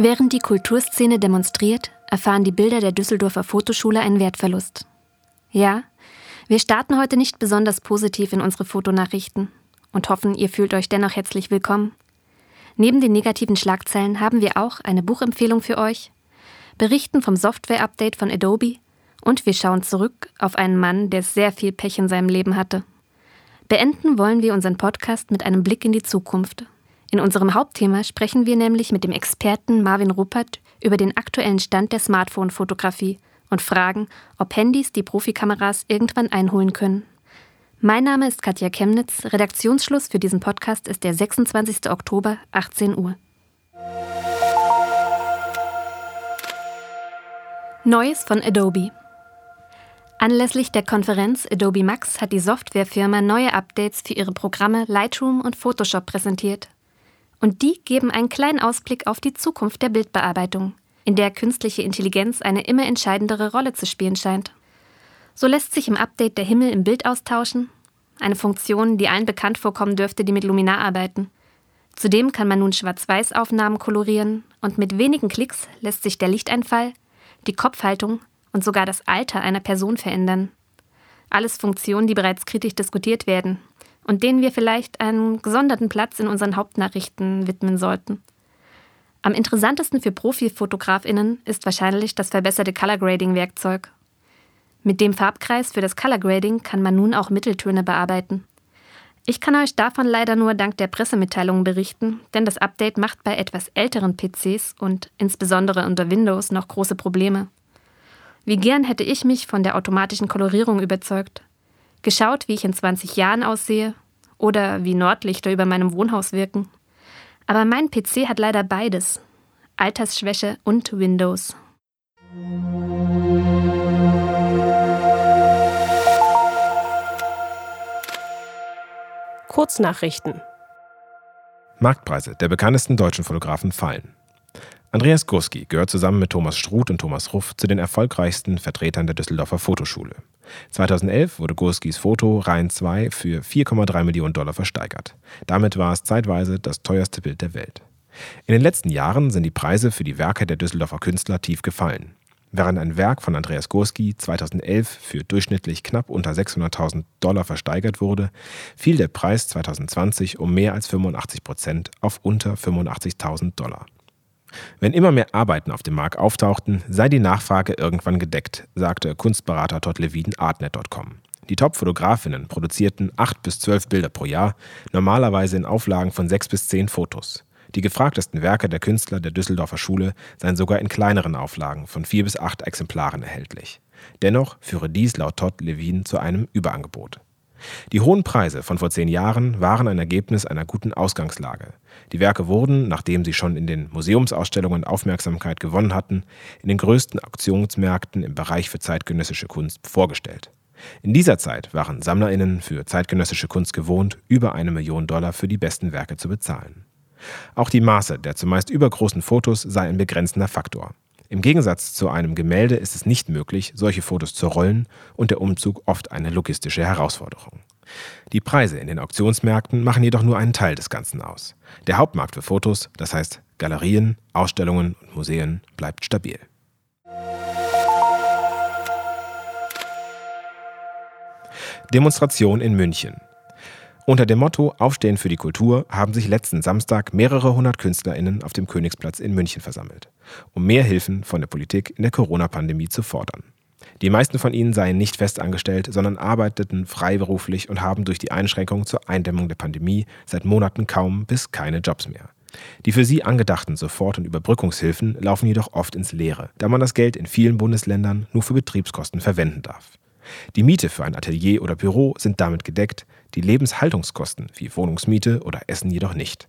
Während die Kulturszene demonstriert, erfahren die Bilder der Düsseldorfer Fotoschule einen Wertverlust. Ja, wir starten heute nicht besonders positiv in unsere Fotonachrichten und hoffen, ihr fühlt euch dennoch herzlich willkommen. Neben den negativen Schlagzeilen haben wir auch eine Buchempfehlung für euch, berichten vom Software-Update von Adobe und wir schauen zurück auf einen Mann, der sehr viel Pech in seinem Leben hatte. Beenden wollen wir unseren Podcast mit einem Blick in die Zukunft in unserem Hauptthema sprechen wir nämlich mit dem Experten Marvin Ruppert über den aktuellen Stand der Smartphone-Fotografie und fragen, ob Handys die Profikameras irgendwann einholen können. Mein Name ist Katja Chemnitz. Redaktionsschluss für diesen Podcast ist der 26. Oktober, 18 Uhr. Neues von Adobe. Anlässlich der Konferenz Adobe Max hat die Softwarefirma neue Updates für ihre Programme Lightroom und Photoshop präsentiert. Und die geben einen kleinen Ausblick auf die Zukunft der Bildbearbeitung, in der künstliche Intelligenz eine immer entscheidendere Rolle zu spielen scheint. So lässt sich im Update der Himmel im Bild austauschen, eine Funktion, die allen bekannt vorkommen dürfte, die mit Luminar arbeiten. Zudem kann man nun Schwarz-Weiß-Aufnahmen kolorieren und mit wenigen Klicks lässt sich der Lichteinfall, die Kopfhaltung und sogar das Alter einer Person verändern. Alles Funktionen, die bereits kritisch diskutiert werden und denen wir vielleicht einen gesonderten Platz in unseren Hauptnachrichten widmen sollten. Am interessantesten für Profifotografinnen ist wahrscheinlich das verbesserte Color Grading Werkzeug. Mit dem Farbkreis für das Color Grading kann man nun auch Mitteltöne bearbeiten. Ich kann euch davon leider nur dank der Pressemitteilungen berichten, denn das Update macht bei etwas älteren PCs und insbesondere unter Windows noch große Probleme. Wie gern hätte ich mich von der automatischen Kolorierung überzeugt geschaut, wie ich in 20 Jahren aussehe oder wie Nordlichter über meinem Wohnhaus wirken. Aber mein PC hat leider beides. Altersschwäche und Windows. Kurznachrichten. Marktpreise der bekanntesten deutschen Fotografen fallen. Andreas Gurski gehört zusammen mit Thomas Struth und Thomas Ruff zu den erfolgreichsten Vertretern der Düsseldorfer Fotoschule. 2011 wurde Gurskis Foto Rhein 2 für 4,3 Millionen Dollar versteigert. Damit war es zeitweise das teuerste Bild der Welt. In den letzten Jahren sind die Preise für die Werke der Düsseldorfer Künstler tief gefallen. Während ein Werk von Andreas Gurski 2011 für durchschnittlich knapp unter 600.000 Dollar versteigert wurde, fiel der Preis 2020 um mehr als 85 Prozent auf unter 85.000 Dollar. Wenn immer mehr Arbeiten auf dem Markt auftauchten, sei die Nachfrage irgendwann gedeckt, sagte Kunstberater Todd Levine Artnet.com. Die Top-Fotografinnen produzierten acht bis zwölf Bilder pro Jahr, normalerweise in Auflagen von sechs bis zehn Fotos. Die gefragtesten Werke der Künstler der Düsseldorfer Schule seien sogar in kleineren Auflagen von vier bis acht Exemplaren erhältlich. Dennoch führe dies laut Todd Levine zu einem Überangebot. Die hohen Preise von vor zehn Jahren waren ein Ergebnis einer guten Ausgangslage. Die Werke wurden, nachdem sie schon in den Museumsausstellungen Aufmerksamkeit gewonnen hatten, in den größten Auktionsmärkten im Bereich für zeitgenössische Kunst vorgestellt. In dieser Zeit waren SammlerInnen für zeitgenössische Kunst gewohnt, über eine Million Dollar für die besten Werke zu bezahlen. Auch die Maße der zumeist übergroßen Fotos sei ein begrenzender Faktor. Im Gegensatz zu einem Gemälde ist es nicht möglich, solche Fotos zu rollen und der Umzug oft eine logistische Herausforderung. Die Preise in den Auktionsmärkten machen jedoch nur einen Teil des Ganzen aus. Der Hauptmarkt für Fotos, das heißt Galerien, Ausstellungen und Museen, bleibt stabil. Demonstration in München. Unter dem Motto Aufstehen für die Kultur haben sich letzten Samstag mehrere hundert KünstlerInnen auf dem Königsplatz in München versammelt, um mehr Hilfen von der Politik in der Corona-Pandemie zu fordern. Die meisten von ihnen seien nicht festangestellt, sondern arbeiteten freiberuflich und haben durch die Einschränkungen zur Eindämmung der Pandemie seit Monaten kaum bis keine Jobs mehr. Die für sie angedachten Sofort- und Überbrückungshilfen laufen jedoch oft ins Leere, da man das Geld in vielen Bundesländern nur für Betriebskosten verwenden darf. Die Miete für ein Atelier oder Büro sind damit gedeckt, die Lebenshaltungskosten wie Wohnungsmiete oder Essen jedoch nicht.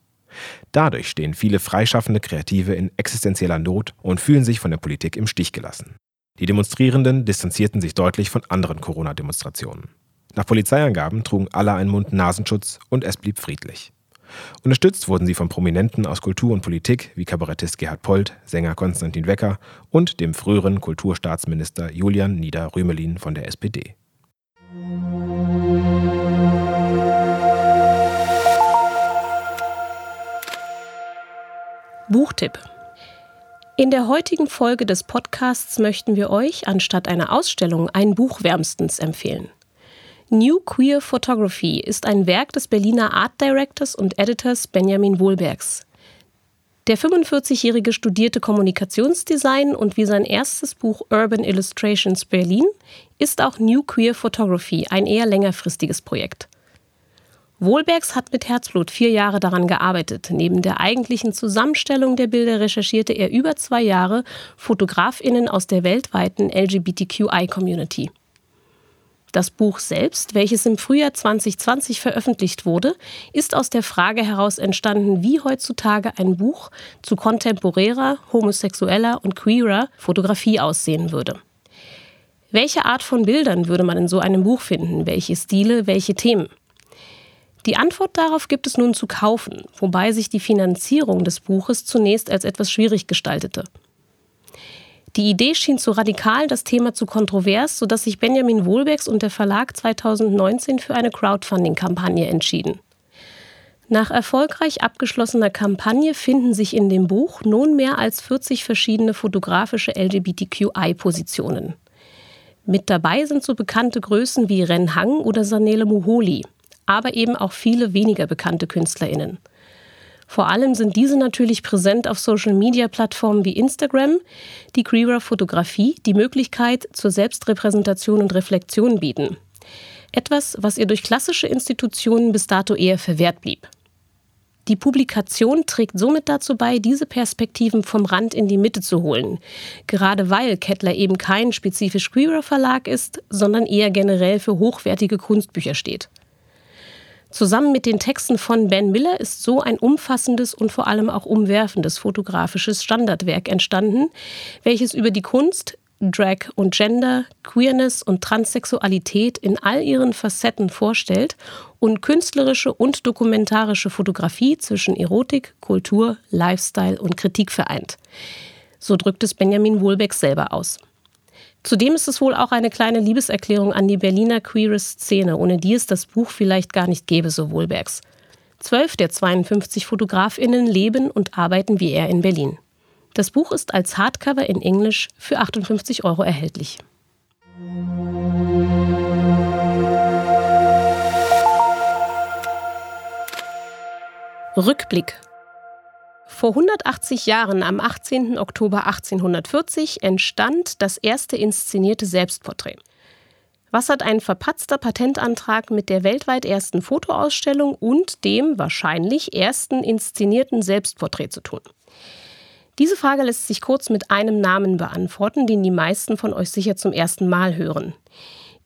Dadurch stehen viele freischaffende Kreative in existenzieller Not und fühlen sich von der Politik im Stich gelassen. Die Demonstrierenden distanzierten sich deutlich von anderen Corona-Demonstrationen. Nach Polizeiangaben trugen alle einen Mund-Nasenschutz und es blieb friedlich. Unterstützt wurden sie von Prominenten aus Kultur und Politik wie Kabarettist Gerhard Polt, Sänger Konstantin Wecker und dem früheren Kulturstaatsminister Julian Nieder-Rümelin von der SPD. Buchtipp In der heutigen Folge des Podcasts möchten wir euch anstatt einer Ausstellung ein Buch wärmstens empfehlen. New Queer Photography ist ein Werk des Berliner Art Directors und Editors Benjamin Wohlbergs. Der 45-Jährige studierte Kommunikationsdesign und wie sein erstes Buch Urban Illustrations Berlin ist auch New Queer Photography ein eher längerfristiges Projekt. Wohlbergs hat mit Herzblut vier Jahre daran gearbeitet. Neben der eigentlichen Zusammenstellung der Bilder recherchierte er über zwei Jahre Fotografinnen aus der weltweiten LGBTQI-Community. Das Buch selbst, welches im Frühjahr 2020 veröffentlicht wurde, ist aus der Frage heraus entstanden, wie heutzutage ein Buch zu kontemporärer, homosexueller und queerer Fotografie aussehen würde. Welche Art von Bildern würde man in so einem Buch finden? Welche Stile, welche Themen? Die Antwort darauf gibt es nun zu kaufen, wobei sich die Finanzierung des Buches zunächst als etwas schwierig gestaltete. Die Idee schien zu radikal, das Thema zu kontrovers, sodass sich Benjamin Wohlbergs und der Verlag 2019 für eine Crowdfunding-Kampagne entschieden. Nach erfolgreich abgeschlossener Kampagne finden sich in dem Buch nun mehr als 40 verschiedene fotografische LGBTQI-Positionen. Mit dabei sind so bekannte Größen wie Ren Hang oder Sanele Muholi aber eben auch viele weniger bekannte KünstlerInnen. Vor allem sind diese natürlich präsent auf Social-Media-Plattformen wie Instagram, die queerer Fotografie die Möglichkeit zur Selbstrepräsentation und Reflexion bieten. Etwas, was ihr durch klassische Institutionen bis dato eher verwehrt blieb. Die Publikation trägt somit dazu bei, diese Perspektiven vom Rand in die Mitte zu holen, gerade weil Kettler eben kein spezifisch queerer Verlag ist, sondern eher generell für hochwertige Kunstbücher steht. Zusammen mit den Texten von Ben Miller ist so ein umfassendes und vor allem auch umwerfendes fotografisches Standardwerk entstanden, welches über die Kunst, Drag und Gender, Queerness und Transsexualität in all ihren Facetten vorstellt und künstlerische und dokumentarische Fotografie zwischen Erotik, Kultur, Lifestyle und Kritik vereint. So drückt es Benjamin Wohlbeck selber aus. Zudem ist es wohl auch eine kleine Liebeserklärung an die Berliner queere Szene, ohne die es das Buch vielleicht gar nicht gäbe, so Wohlbergs. Zwölf der 52 Fotografinnen leben und arbeiten wie er in Berlin. Das Buch ist als Hardcover in Englisch für 58 Euro erhältlich. Rückblick vor 180 Jahren, am 18. Oktober 1840, entstand das erste inszenierte Selbstporträt. Was hat ein verpatzter Patentantrag mit der weltweit ersten Fotoausstellung und dem wahrscheinlich ersten inszenierten Selbstporträt zu tun? Diese Frage lässt sich kurz mit einem Namen beantworten, den die meisten von euch sicher zum ersten Mal hören.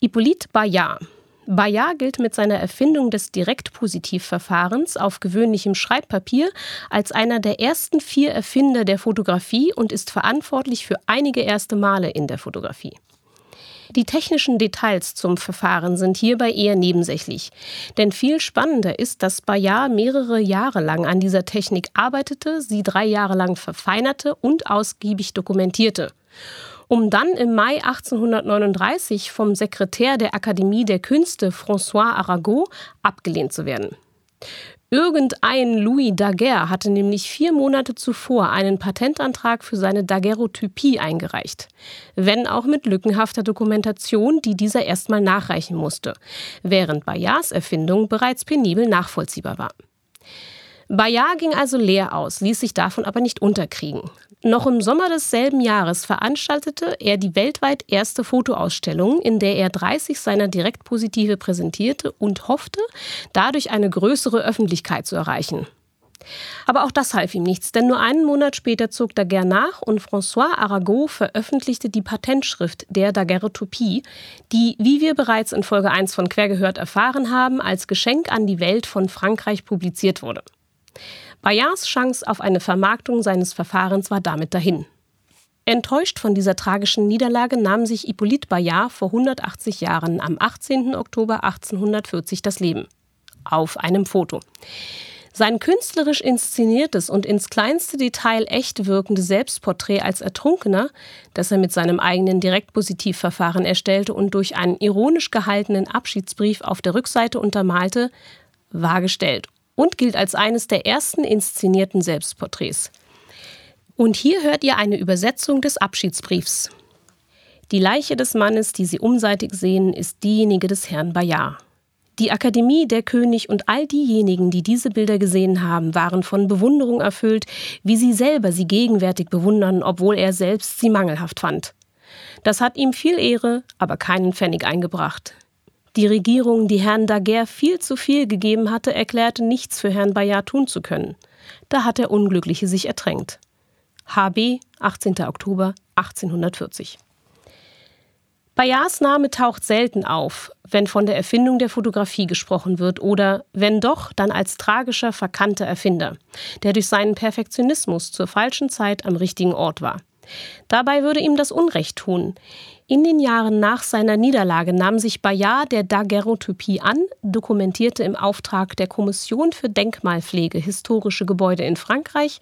Hippolyte Bayard Bayard gilt mit seiner Erfindung des Direktpositivverfahrens auf gewöhnlichem Schreibpapier als einer der ersten vier Erfinder der Fotografie und ist verantwortlich für einige erste Male in der Fotografie. Die technischen Details zum Verfahren sind hierbei eher nebensächlich. Denn viel spannender ist, dass Bayard mehrere Jahre lang an dieser Technik arbeitete, sie drei Jahre lang verfeinerte und ausgiebig dokumentierte um dann im Mai 1839 vom Sekretär der Akademie der Künste François Arago abgelehnt zu werden. Irgendein Louis Daguerre hatte nämlich vier Monate zuvor einen Patentantrag für seine Daguerreotypie eingereicht, wenn auch mit lückenhafter Dokumentation, die dieser erstmal nachreichen musste, während Bayards Erfindung bereits penibel nachvollziehbar war. Bayard ging also leer aus, ließ sich davon aber nicht unterkriegen. Noch im Sommer desselben Jahres veranstaltete er die weltweit erste Fotoausstellung, in der er 30 seiner Direktpositive präsentierte und hoffte, dadurch eine größere Öffentlichkeit zu erreichen. Aber auch das half ihm nichts, denn nur einen Monat später zog Daguerre nach und François Arago veröffentlichte die Patentschrift der Daguerreotypie, die, wie wir bereits in Folge 1 von Quergehört erfahren haben, als Geschenk an die Welt von Frankreich publiziert wurde. Bayards Chance auf eine Vermarktung seines Verfahrens war damit dahin. Enttäuscht von dieser tragischen Niederlage nahm sich Hippolyte Bayard vor 180 Jahren am 18. Oktober 1840 das Leben. Auf einem Foto. Sein künstlerisch inszeniertes und ins kleinste Detail echt wirkende Selbstporträt als Ertrunkener, das er mit seinem eigenen Direktpositivverfahren erstellte und durch einen ironisch gehaltenen Abschiedsbrief auf der Rückseite untermalte, war gestellt und gilt als eines der ersten inszenierten Selbstporträts. Und hier hört ihr eine Übersetzung des Abschiedsbriefs. Die Leiche des Mannes, die Sie umseitig sehen, ist diejenige des Herrn Bayard. Die Akademie, der König und all diejenigen, die diese Bilder gesehen haben, waren von Bewunderung erfüllt, wie sie selber sie gegenwärtig bewundern, obwohl er selbst sie mangelhaft fand. Das hat ihm viel Ehre, aber keinen Pfennig eingebracht. Die Regierung, die Herrn Daguerre viel zu viel gegeben hatte, erklärte nichts für Herrn Bayard tun zu können. Da hat der Unglückliche sich ertränkt. HB, 18. Oktober 1840. Bayards Name taucht selten auf, wenn von der Erfindung der Fotografie gesprochen wird oder, wenn doch, dann als tragischer, verkannter Erfinder, der durch seinen Perfektionismus zur falschen Zeit am richtigen Ort war. Dabei würde ihm das Unrecht tun. In den Jahren nach seiner Niederlage nahm sich Bayard der Daguerreotypie an, dokumentierte im Auftrag der Kommission für Denkmalpflege historische Gebäude in Frankreich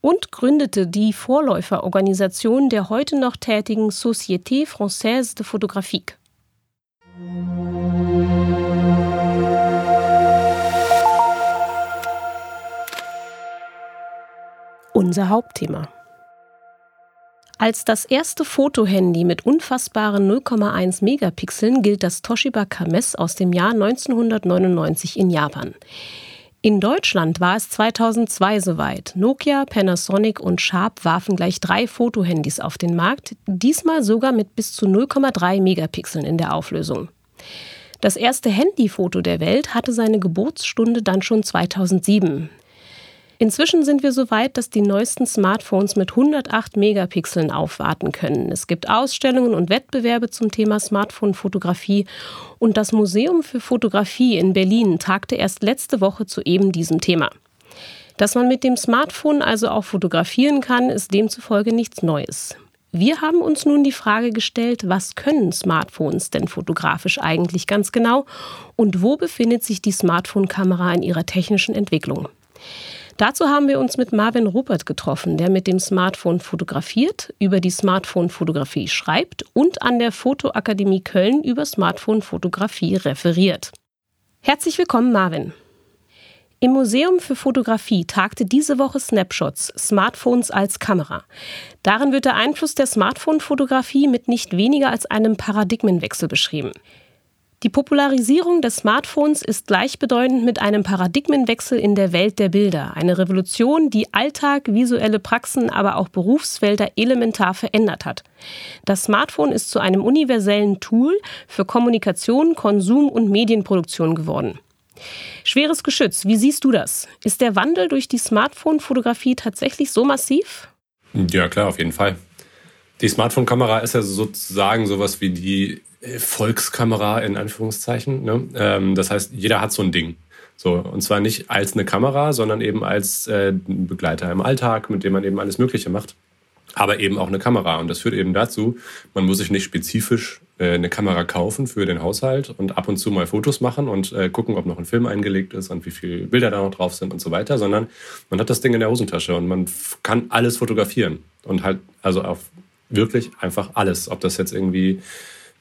und gründete die Vorläuferorganisation der heute noch tätigen Société Française de Photographie. Unser Hauptthema. Als das erste Fotohandy mit unfassbaren 0,1 Megapixeln gilt das Toshiba Kames aus dem Jahr 1999 in Japan. In Deutschland war es 2002 soweit. Nokia, Panasonic und Sharp warfen gleich drei Fotohandys auf den Markt, diesmal sogar mit bis zu 0,3 Megapixeln in der Auflösung. Das erste Handyfoto der Welt hatte seine Geburtsstunde dann schon 2007. Inzwischen sind wir so weit, dass die neuesten Smartphones mit 108 Megapixeln aufwarten können. Es gibt Ausstellungen und Wettbewerbe zum Thema Smartphone-Fotografie und das Museum für Fotografie in Berlin tagte erst letzte Woche zu eben diesem Thema. Dass man mit dem Smartphone also auch fotografieren kann, ist demzufolge nichts Neues. Wir haben uns nun die Frage gestellt, was können Smartphones denn fotografisch eigentlich ganz genau und wo befindet sich die Smartphone-Kamera in ihrer technischen Entwicklung? Dazu haben wir uns mit Marvin Rupert getroffen, der mit dem Smartphone fotografiert, über die Smartphone-Fotografie schreibt und an der Fotoakademie Köln über Smartphone-Fotografie referiert. Herzlich willkommen, Marvin. Im Museum für Fotografie tagte diese Woche Snapshots, Smartphones als Kamera. Darin wird der Einfluss der Smartphone-Fotografie mit nicht weniger als einem Paradigmenwechsel beschrieben. Die Popularisierung des Smartphones ist gleichbedeutend mit einem Paradigmenwechsel in der Welt der Bilder. Eine Revolution, die Alltag, visuelle Praxen, aber auch Berufsfelder elementar verändert hat. Das Smartphone ist zu einem universellen Tool für Kommunikation, Konsum und Medienproduktion geworden. Schweres Geschütz, wie siehst du das? Ist der Wandel durch die Smartphone-Fotografie tatsächlich so massiv? Ja, klar, auf jeden Fall. Die Smartphone-Kamera ist ja sozusagen sowas wie die Volkskamera in Anführungszeichen. Ne? Ähm, das heißt, jeder hat so ein Ding. So, und zwar nicht als eine Kamera, sondern eben als äh, Begleiter im Alltag, mit dem man eben alles Mögliche macht. Aber eben auch eine Kamera. Und das führt eben dazu, man muss sich nicht spezifisch äh, eine Kamera kaufen für den Haushalt und ab und zu mal Fotos machen und äh, gucken, ob noch ein Film eingelegt ist und wie viele Bilder da noch drauf sind und so weiter, sondern man hat das Ding in der Hosentasche und man kann alles fotografieren. Und halt, also auf wirklich einfach alles. Ob das jetzt irgendwie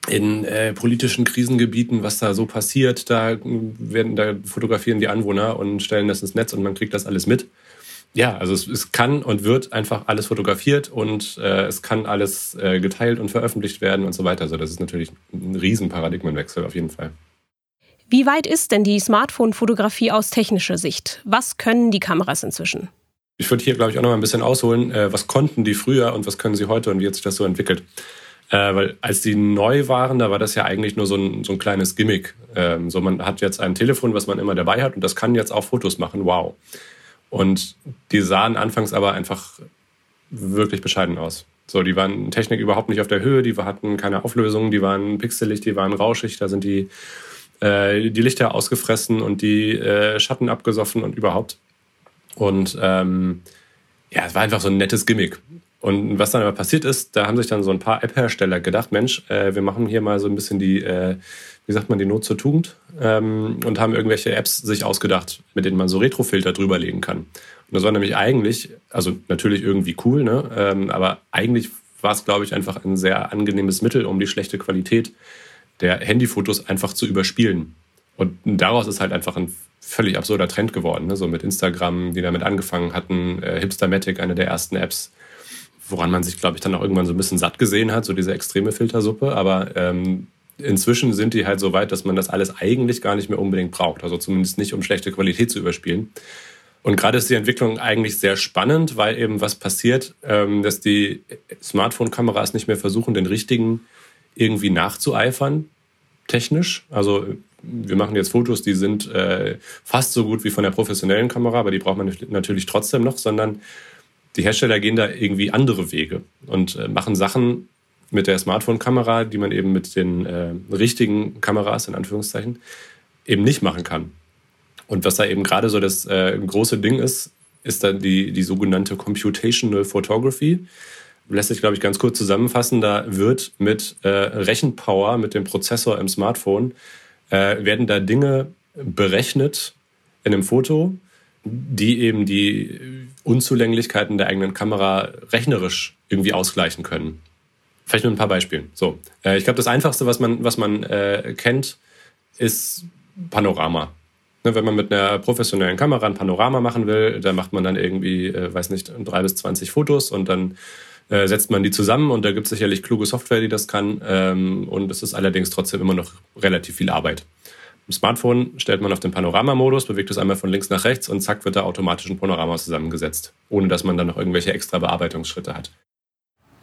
in äh, politischen Krisengebieten, was da so passiert, da werden, da fotografieren die Anwohner und stellen das ins Netz und man kriegt das alles mit. Ja, also es, es kann und wird einfach alles fotografiert und äh, es kann alles äh, geteilt und veröffentlicht werden und so weiter. Also das ist natürlich ein riesen Paradigmenwechsel auf jeden Fall. Wie weit ist denn die Smartphone-Fotografie aus technischer Sicht? Was können die Kameras inzwischen? Ich würde hier, glaube ich, auch noch mal ein bisschen ausholen, äh, was konnten die früher und was können sie heute und wie hat sich das so entwickelt. Äh, weil als die neu waren, da war das ja eigentlich nur so ein, so ein kleines Gimmick. Ähm, so man hat jetzt ein Telefon, was man immer dabei hat und das kann jetzt auch Fotos machen. Wow. Und die sahen anfangs aber einfach wirklich bescheiden aus. So, die waren Technik überhaupt nicht auf der Höhe, die hatten keine Auflösung, die waren pixelig, die waren rauschig, da sind die, äh, die Lichter ausgefressen und die äh, Schatten abgesoffen und überhaupt. Und ähm, ja, es war einfach so ein nettes Gimmick. Und was dann aber passiert ist, da haben sich dann so ein paar App-Hersteller gedacht, Mensch, äh, wir machen hier mal so ein bisschen die, äh, wie sagt man, die Not zur Tugend ähm, und haben irgendwelche Apps sich ausgedacht, mit denen man so Retrofilter drüberlegen kann. Und das war nämlich eigentlich, also natürlich irgendwie cool, ne? Ähm, aber eigentlich war es, glaube ich, einfach ein sehr angenehmes Mittel, um die schlechte Qualität der Handyfotos einfach zu überspielen. Und daraus ist halt einfach ein völlig absurder Trend geworden, ne? so mit Instagram, die damit angefangen hatten, äh, Hipstermatic, eine der ersten Apps, woran man sich, glaube ich, dann auch irgendwann so ein bisschen satt gesehen hat, so diese extreme Filtersuppe. Aber ähm, inzwischen sind die halt so weit, dass man das alles eigentlich gar nicht mehr unbedingt braucht. Also zumindest nicht, um schlechte Qualität zu überspielen. Und gerade ist die Entwicklung eigentlich sehr spannend, weil eben was passiert, ähm, dass die Smartphone-Kameras nicht mehr versuchen, den richtigen irgendwie nachzueifern, technisch. Also wir machen jetzt Fotos, die sind äh, fast so gut wie von der professionellen Kamera, aber die braucht man natürlich trotzdem noch, sondern die Hersteller gehen da irgendwie andere Wege und äh, machen Sachen mit der Smartphone-Kamera, die man eben mit den äh, richtigen Kameras in Anführungszeichen eben nicht machen kann. Und was da eben gerade so das äh, große Ding ist, ist dann die, die sogenannte Computational Photography. Lässt sich, glaube ich, ganz kurz zusammenfassen. Da wird mit äh, Rechenpower, mit dem Prozessor im Smartphone, äh, werden da Dinge berechnet in einem Foto, die eben die Unzulänglichkeiten der eigenen Kamera rechnerisch irgendwie ausgleichen können. Vielleicht nur ein paar Beispiele. So, äh, ich glaube, das Einfachste, was man, was man äh, kennt, ist Panorama. Ne, wenn man mit einer professionellen Kamera ein Panorama machen will, da macht man dann irgendwie, äh, weiß nicht, drei bis zwanzig Fotos und dann äh, setzt man die zusammen und da gibt es sicherlich kluge Software, die das kann. Ähm, und es ist allerdings trotzdem immer noch relativ viel Arbeit. Im Smartphone stellt man auf den Panoramamodus, bewegt es einmal von links nach rechts und zack wird da automatisch ein Panorama zusammengesetzt, ohne dass man dann noch irgendwelche extra Bearbeitungsschritte hat.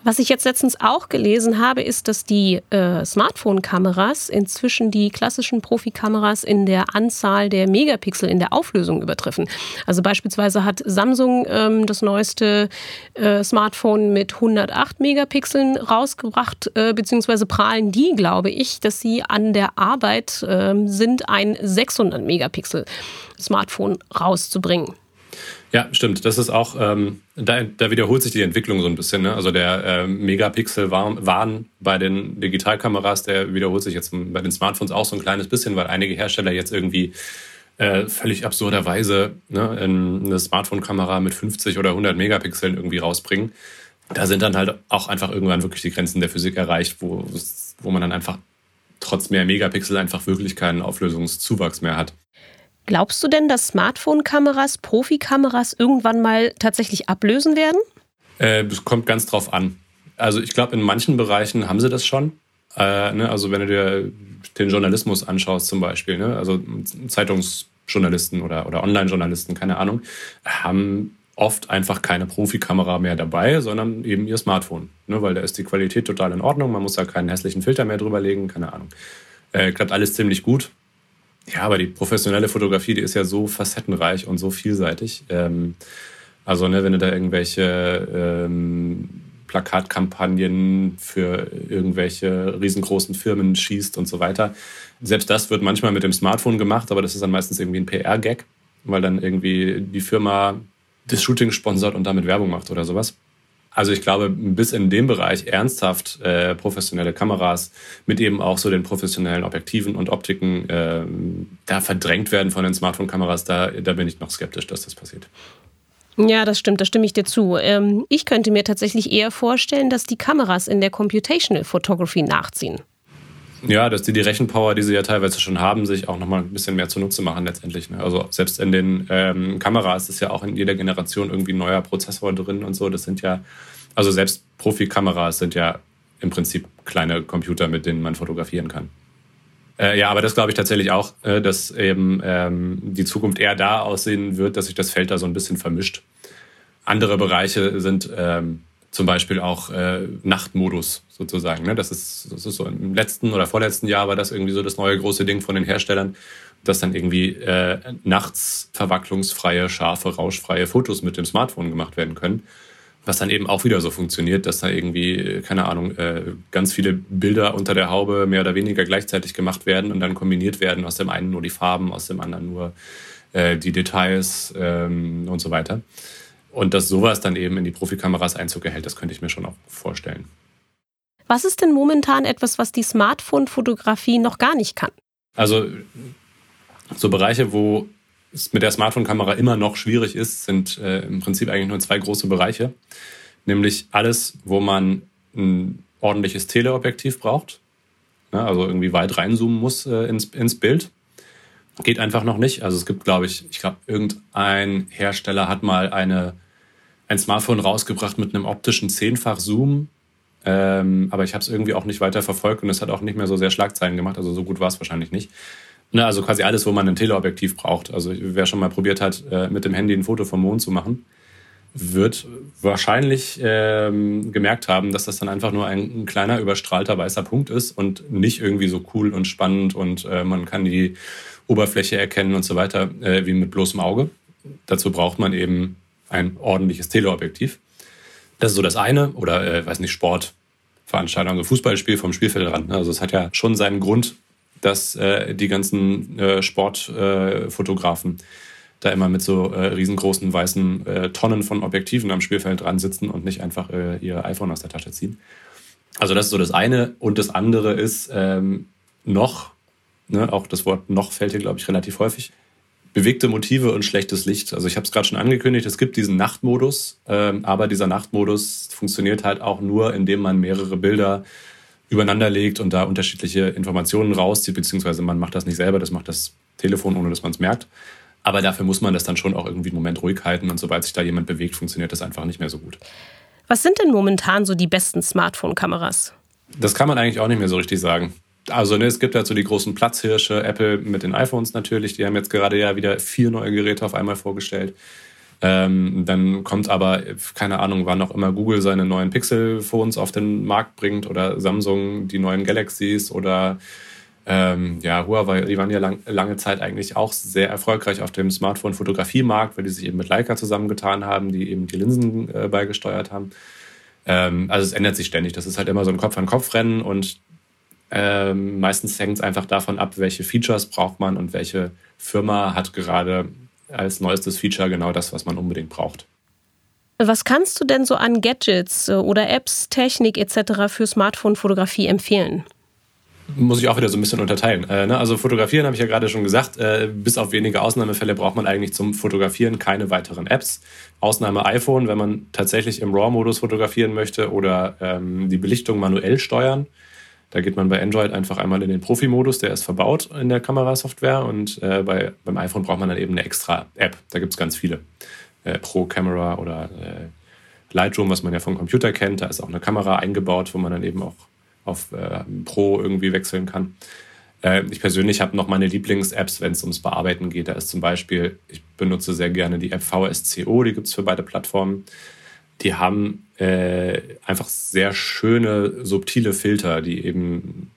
Was ich jetzt letztens auch gelesen habe, ist, dass die äh, Smartphone-Kameras inzwischen die klassischen Profikameras in der Anzahl der Megapixel in der Auflösung übertreffen. Also beispielsweise hat Samsung ähm, das neueste äh, Smartphone mit 108 Megapixeln rausgebracht, äh, beziehungsweise prahlen die, glaube ich, dass sie an der Arbeit ähm, sind, ein 600 Megapixel Smartphone rauszubringen. Ja, stimmt. Das ist auch, ähm, da, da wiederholt sich die Entwicklung so ein bisschen. Ne? Also der äh, Megapixel-Wahn bei den Digitalkameras, der wiederholt sich jetzt bei den Smartphones auch so ein kleines bisschen, weil einige Hersteller jetzt irgendwie äh, völlig absurderweise ne, eine Smartphone-Kamera mit 50 oder 100 Megapixeln irgendwie rausbringen. Da sind dann halt auch einfach irgendwann wirklich die Grenzen der Physik erreicht, wo, wo man dann einfach trotz mehr Megapixel einfach wirklich keinen Auflösungszuwachs mehr hat. Glaubst du denn, dass Smartphone-Kameras Profikameras irgendwann mal tatsächlich ablösen werden? Äh, das kommt ganz drauf an. Also ich glaube, in manchen Bereichen haben sie das schon. Äh, ne? Also wenn du dir den Journalismus anschaust zum Beispiel, ne? also Zeitungsjournalisten oder, oder Online-Journalisten, keine Ahnung, haben oft einfach keine Profikamera mehr dabei, sondern eben ihr Smartphone. Ne? Weil da ist die Qualität total in Ordnung, man muss da keinen hässlichen Filter mehr drüber legen, keine Ahnung. Äh, klappt alles ziemlich gut. Ja, aber die professionelle Fotografie, die ist ja so facettenreich und so vielseitig. Ähm, also, ne, wenn du da irgendwelche ähm, Plakatkampagnen für irgendwelche riesengroßen Firmen schießt und so weiter. Selbst das wird manchmal mit dem Smartphone gemacht, aber das ist dann meistens irgendwie ein PR-Gag, weil dann irgendwie die Firma das Shooting sponsert und damit Werbung macht oder sowas. Also ich glaube, bis in dem Bereich ernsthaft äh, professionelle Kameras mit eben auch so den professionellen Objektiven und Optiken äh, da verdrängt werden von den Smartphone-Kameras, da, da bin ich noch skeptisch, dass das passiert. Ja, das stimmt, da stimme ich dir zu. Ähm, ich könnte mir tatsächlich eher vorstellen, dass die Kameras in der Computational Photography nachziehen. Ja, dass die die Rechenpower, die sie ja teilweise schon haben, sich auch nochmal ein bisschen mehr zunutze machen letztendlich. Ne? Also selbst in den ähm, Kameras ist ja auch in jeder Generation irgendwie ein neuer Prozessor drin und so. Das sind ja, also selbst Profikameras sind ja im Prinzip kleine Computer, mit denen man fotografieren kann. Äh, ja, aber das glaube ich tatsächlich auch, äh, dass eben ähm, die Zukunft eher da aussehen wird, dass sich das Feld da so ein bisschen vermischt. Andere Bereiche sind ähm, zum Beispiel auch äh, Nachtmodus sozusagen. Ne? Das, ist, das ist so im letzten oder vorletzten Jahr war das irgendwie so das neue große Ding von den Herstellern, dass dann irgendwie äh, nachts verwacklungsfreie, scharfe, rauschfreie Fotos mit dem Smartphone gemacht werden können. Was dann eben auch wieder so funktioniert, dass da irgendwie, keine Ahnung, äh, ganz viele Bilder unter der Haube mehr oder weniger gleichzeitig gemacht werden und dann kombiniert werden, aus dem einen nur die Farben, aus dem anderen nur äh, die Details ähm, und so weiter. Und dass sowas dann eben in die Profikameras Einzug erhält, das könnte ich mir schon auch vorstellen. Was ist denn momentan etwas, was die Smartphone-Fotografie noch gar nicht kann? Also so Bereiche, wo es mit der Smartphone-Kamera immer noch schwierig ist, sind äh, im Prinzip eigentlich nur zwei große Bereiche. Nämlich alles, wo man ein ordentliches Teleobjektiv braucht, ja, also irgendwie weit reinzoomen muss äh, ins, ins Bild. Geht einfach noch nicht. Also es gibt, glaube ich, ich glaube, irgendein Hersteller hat mal eine ein Smartphone rausgebracht mit einem optischen zehnfach Zoom. Ähm, aber ich habe es irgendwie auch nicht weiter verfolgt und es hat auch nicht mehr so sehr Schlagzeilen gemacht. Also so gut war es wahrscheinlich nicht. Ne, also quasi alles, wo man ein Teleobjektiv braucht. Also wer schon mal probiert hat, äh, mit dem Handy ein Foto vom Mond zu machen, wird wahrscheinlich ähm, gemerkt haben, dass das dann einfach nur ein, ein, kleiner überstrahlter weißer Punkt ist und nicht irgendwie so cool und spannend und äh, man kann die Oberfläche erkennen und so weiter äh, wie mit bloßem Auge. Dazu braucht man eben ein ordentliches Teleobjektiv. Das ist so das eine oder äh, weiß nicht Sportveranstaltung, also Fußballspiel vom Spielfeldrand. Ne? Also es hat ja schon seinen Grund, dass äh, die ganzen äh, Sportfotografen äh, da immer mit so äh, riesengroßen weißen äh, Tonnen von Objektiven am Spielfeld dran sitzen und nicht einfach ihr iPhone aus der Tasche ziehen. Also das ist so das eine. Und das andere ist ähm, noch, ne, auch das Wort noch fällt hier, glaube ich, relativ häufig, bewegte Motive und schlechtes Licht. Also ich habe es gerade schon angekündigt, es gibt diesen Nachtmodus, ähm, aber dieser Nachtmodus funktioniert halt auch nur, indem man mehrere Bilder übereinander legt und da unterschiedliche Informationen rauszieht, beziehungsweise man macht das nicht selber, das macht das Telefon, ohne dass man es merkt. Aber dafür muss man das dann schon auch irgendwie einen Moment ruhig halten und sobald sich da jemand bewegt, funktioniert das einfach nicht mehr so gut. Was sind denn momentan so die besten Smartphone-Kameras? Das kann man eigentlich auch nicht mehr so richtig sagen. Also ne, es gibt halt so die großen Platzhirsche, Apple mit den iPhones natürlich, die haben jetzt gerade ja wieder vier neue Geräte auf einmal vorgestellt. Ähm, dann kommt aber, keine Ahnung, wann auch immer Google seine neuen Pixel-Phones auf den Markt bringt oder Samsung die neuen Galaxies oder ähm, ja, Huawei, die waren ja lang, lange Zeit eigentlich auch sehr erfolgreich auf dem Smartphone-Fotografiemarkt, weil die sich eben mit Leica zusammengetan haben, die eben die Linsen äh, beigesteuert haben. Ähm, also es ändert sich ständig. Das ist halt immer so ein Kopf-an-Kopf-Rennen und ähm, meistens hängt es einfach davon ab, welche Features braucht man und welche Firma hat gerade als neuestes Feature genau das, was man unbedingt braucht. Was kannst du denn so an Gadgets äh, oder Apps, Technik etc. für Smartphone-Fotografie empfehlen? muss ich auch wieder so ein bisschen unterteilen. Äh, ne? Also fotografieren habe ich ja gerade schon gesagt. Äh, bis auf wenige Ausnahmefälle braucht man eigentlich zum Fotografieren keine weiteren Apps. Ausnahme iPhone, wenn man tatsächlich im RAW-Modus fotografieren möchte oder ähm, die Belichtung manuell steuern. Da geht man bei Android einfach einmal in den Profi-Modus, der ist verbaut in der Kamerasoftware und äh, bei, beim iPhone braucht man dann eben eine extra App. Da gibt es ganz viele. Äh, Pro Camera oder äh, Lightroom, was man ja vom Computer kennt. Da ist auch eine Kamera eingebaut, wo man dann eben auch auf äh, Pro irgendwie wechseln kann. Äh, ich persönlich habe noch meine Lieblings-Apps, wenn es ums Bearbeiten geht. Da ist zum Beispiel, ich benutze sehr gerne die App VSCO, die gibt es für beide Plattformen. Die haben äh, einfach sehr schöne, subtile Filter, die eben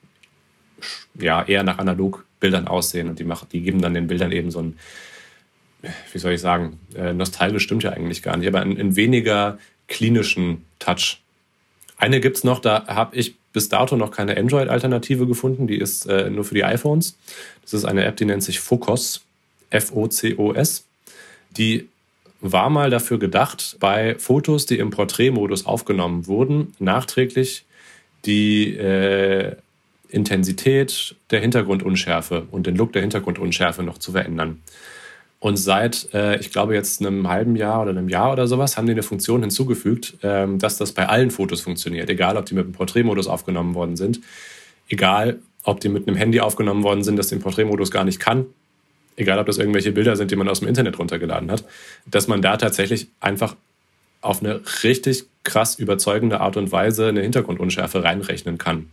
ja, eher nach Analogbildern aussehen und die, machen, die geben dann den Bildern eben so ein, wie soll ich sagen, äh, nostalgisch stimmt ja eigentlich gar nicht, aber einen, weniger klinischen Touch. Eine gibt es noch, da habe ich bis dato noch keine Android-Alternative gefunden. Die ist äh, nur für die iPhones. Das ist eine App, die nennt sich Focus. F-O-C-O-S. Die war mal dafür gedacht, bei Fotos, die im Porträtmodus aufgenommen wurden, nachträglich die äh, Intensität der Hintergrundunschärfe und den Look der Hintergrundunschärfe noch zu verändern. Und seit, äh, ich glaube, jetzt einem halben Jahr oder einem Jahr oder sowas, haben die eine Funktion hinzugefügt, ähm, dass das bei allen Fotos funktioniert. Egal, ob die mit dem Porträtmodus aufgenommen worden sind. Egal, ob die mit einem Handy aufgenommen worden sind, das den Porträtmodus gar nicht kann. Egal, ob das irgendwelche Bilder sind, die man aus dem Internet runtergeladen hat. Dass man da tatsächlich einfach auf eine richtig krass überzeugende Art und Weise eine Hintergrundunschärfe reinrechnen kann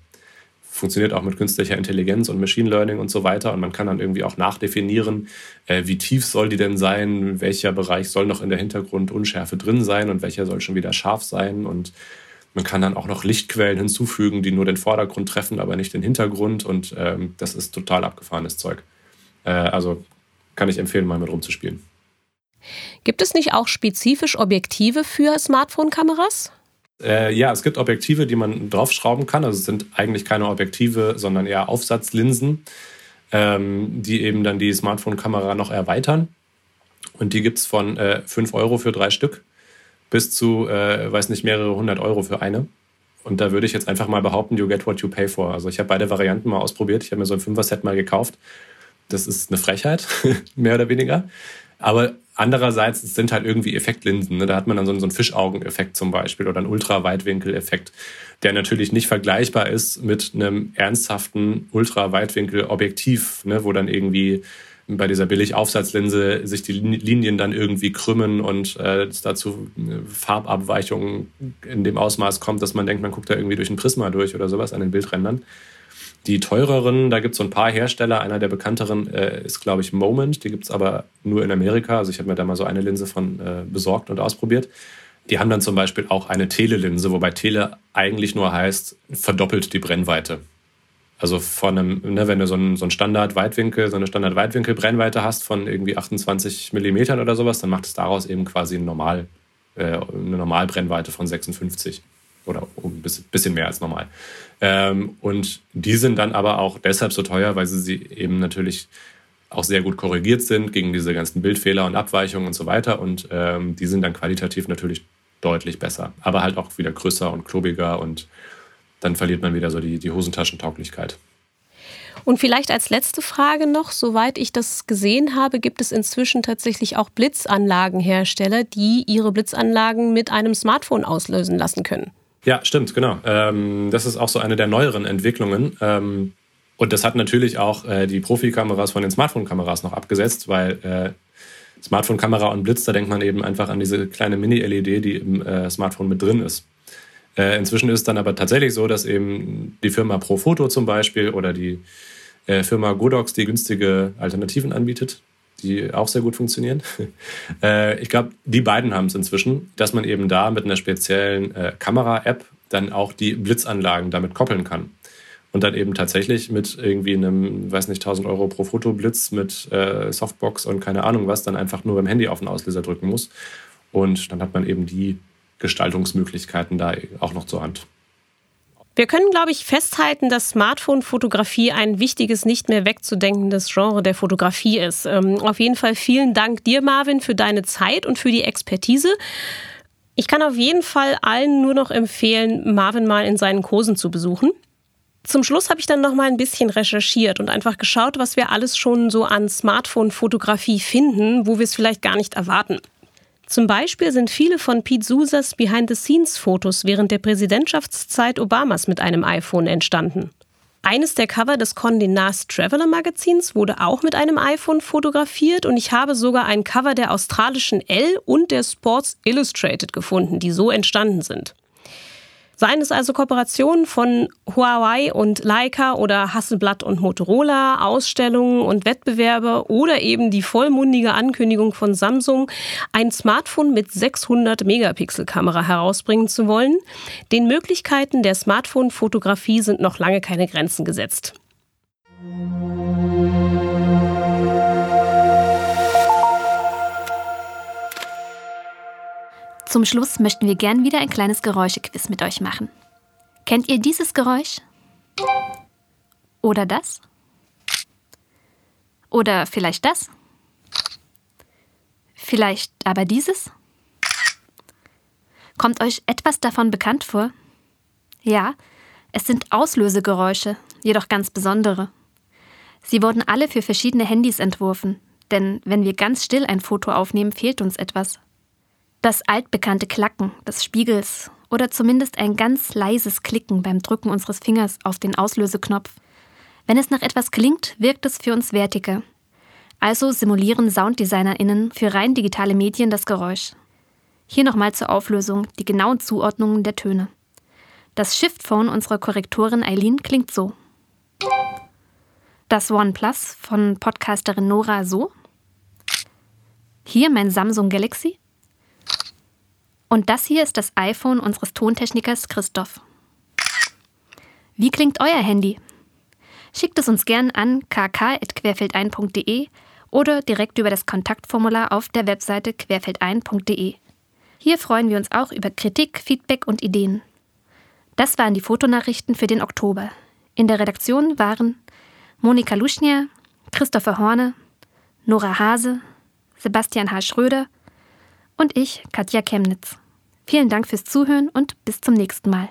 funktioniert auch mit künstlicher Intelligenz und Machine Learning und so weiter. Und man kann dann irgendwie auch nachdefinieren, äh, wie tief soll die denn sein, welcher Bereich soll noch in der Hintergrundunschärfe drin sein und welcher soll schon wieder scharf sein. Und man kann dann auch noch Lichtquellen hinzufügen, die nur den Vordergrund treffen, aber nicht den Hintergrund. Und ähm, das ist total abgefahrenes Zeug. Äh, also kann ich empfehlen, mal mit rumzuspielen. Gibt es nicht auch spezifisch Objektive für Smartphone-Kameras? Äh, ja, es gibt Objektive, die man draufschrauben kann. Also es sind eigentlich keine Objektive, sondern eher Aufsatzlinsen, ähm, die eben dann die Smartphone-Kamera noch erweitern. Und die gibt es von äh, 5 Euro für drei Stück bis zu, äh, weiß nicht, mehrere hundert Euro für eine. Und da würde ich jetzt einfach mal behaupten, you get what you pay for. Also ich habe beide Varianten mal ausprobiert. Ich habe mir so ein Fünfer-Set mal gekauft. Das ist eine Frechheit, mehr oder weniger. Aber Andererseits es sind halt irgendwie Effektlinsen. Ne? Da hat man dann so einen, Fischaugeneffekt zum Beispiel oder einen Ultraweitwinkeleffekt, der natürlich nicht vergleichbar ist mit einem ernsthaften Ultraweitwinkelobjektiv, ne? wo dann irgendwie bei dieser Billig-Aufsatzlinse sich die Linien dann irgendwie krümmen und äh, es dazu äh, Farbabweichungen in dem Ausmaß kommt, dass man denkt, man guckt da irgendwie durch ein Prisma durch oder sowas an den Bildrändern. Die teureren, da gibt es so ein paar Hersteller. Einer der bekannteren äh, ist, glaube ich, Moment. Die gibt es aber nur in Amerika. Also ich habe mir da mal so eine Linse von äh, besorgt und ausprobiert. Die haben dann zum Beispiel auch eine Telelinse, wobei Tele eigentlich nur heißt, verdoppelt die Brennweite. Also von einem, ne, wenn du so einen, so einen Standard-Weitwinkel, so eine Standard-Weitwinkel-Brennweite hast von irgendwie 28 Millimetern oder sowas, dann macht es daraus eben quasi ein Normal, äh, eine Normalbrennweite von 56 oder ein bisschen mehr als normal. Ähm, und die sind dann aber auch deshalb so teuer, weil sie, eben natürlich auch sehr gut korrigiert sind gegen diese ganzen Bildfehler und Abweichungen und so weiter. Und ähm, die sind dann qualitativ natürlich deutlich besser, aber halt auch wieder größer und klobiger und dann verliert man wieder so die, die Hosentaschentauglichkeit. Und vielleicht als letzte Frage noch, soweit ich das gesehen habe, gibt es inzwischen tatsächlich auch Blitzanlagenhersteller, die ihre Blitzanlagen mit einem Smartphone auslösen lassen können. Ja, stimmt, genau. Ähm, das ist auch so eine der neueren Entwicklungen. Ähm, und das hat natürlich auch äh, die Profikameras von den Smartphone-Kameras noch abgesetzt, weil äh, Smartphone-Kamera und Blitz, da denkt man eben einfach an diese kleine Mini-LED, die im äh, Smartphone mit drin ist. Äh, inzwischen ist es dann aber tatsächlich so, dass eben die Firma Profoto zum Beispiel oder die äh, Firma Godox, die günstige Alternativen anbietet, die auch sehr gut funktionieren. äh, ich glaube, die beiden haben es inzwischen, dass man eben da mit einer speziellen äh, Kamera-App dann auch die Blitzanlagen damit koppeln kann. Und dann eben tatsächlich mit irgendwie einem, weiß nicht, 1000 Euro pro Fotoblitz mit äh, Softbox und keine Ahnung was, dann einfach nur beim Handy auf den Auslöser drücken muss. Und dann hat man eben die Gestaltungsmöglichkeiten da auch noch zur Hand. Wir können, glaube ich, festhalten, dass Smartphone-Fotografie ein wichtiges, nicht mehr wegzudenkendes Genre der Fotografie ist. Ähm, auf jeden Fall vielen Dank dir, Marvin, für deine Zeit und für die Expertise. Ich kann auf jeden Fall allen nur noch empfehlen, Marvin mal in seinen Kursen zu besuchen. Zum Schluss habe ich dann noch mal ein bisschen recherchiert und einfach geschaut, was wir alles schon so an Smartphone-Fotografie finden, wo wir es vielleicht gar nicht erwarten. Zum Beispiel sind viele von Pete Susas Behind-the-Scenes-Fotos während der Präsidentschaftszeit Obamas mit einem iPhone entstanden. Eines der Cover des Condé Nast Traveler Magazins wurde auch mit einem iPhone fotografiert und ich habe sogar ein Cover der australischen Elle und der Sports Illustrated gefunden, die so entstanden sind. Seien es also Kooperationen von Huawei und Leica oder Hasselblatt und Motorola, Ausstellungen und Wettbewerbe oder eben die vollmundige Ankündigung von Samsung, ein Smartphone mit 600 Megapixel Kamera herausbringen zu wollen. Den Möglichkeiten der Smartphone-Fotografie sind noch lange keine Grenzen gesetzt. Zum Schluss möchten wir gern wieder ein kleines Geräuschequiz mit euch machen. Kennt ihr dieses Geräusch? Oder das? Oder vielleicht das? Vielleicht aber dieses? Kommt euch etwas davon bekannt vor? Ja, es sind Auslösegeräusche, jedoch ganz besondere. Sie wurden alle für verschiedene Handys entworfen, denn wenn wir ganz still ein Foto aufnehmen, fehlt uns etwas. Das altbekannte Klacken des Spiegels oder zumindest ein ganz leises Klicken beim Drücken unseres Fingers auf den Auslöseknopf. Wenn es nach etwas klingt, wirkt es für uns wertiger. Also simulieren SounddesignerInnen für rein digitale Medien das Geräusch. Hier nochmal zur Auflösung die genauen Zuordnungen der Töne. Das Shift-Phone unserer Korrektorin Eileen klingt so. Das OnePlus von Podcasterin Nora so. Hier mein Samsung Galaxy. Und das hier ist das iPhone unseres Tontechnikers Christoph. Wie klingt euer Handy? Schickt es uns gern an kk.querfeldein.de oder direkt über das Kontaktformular auf der Webseite querfeldein.de. Hier freuen wir uns auch über Kritik, Feedback und Ideen. Das waren die Fotonachrichten für den Oktober. In der Redaktion waren Monika Luschnia, Christopher Horne, Nora Hase, Sebastian H. Schröder und ich, Katja Chemnitz. Vielen Dank fürs Zuhören und bis zum nächsten Mal.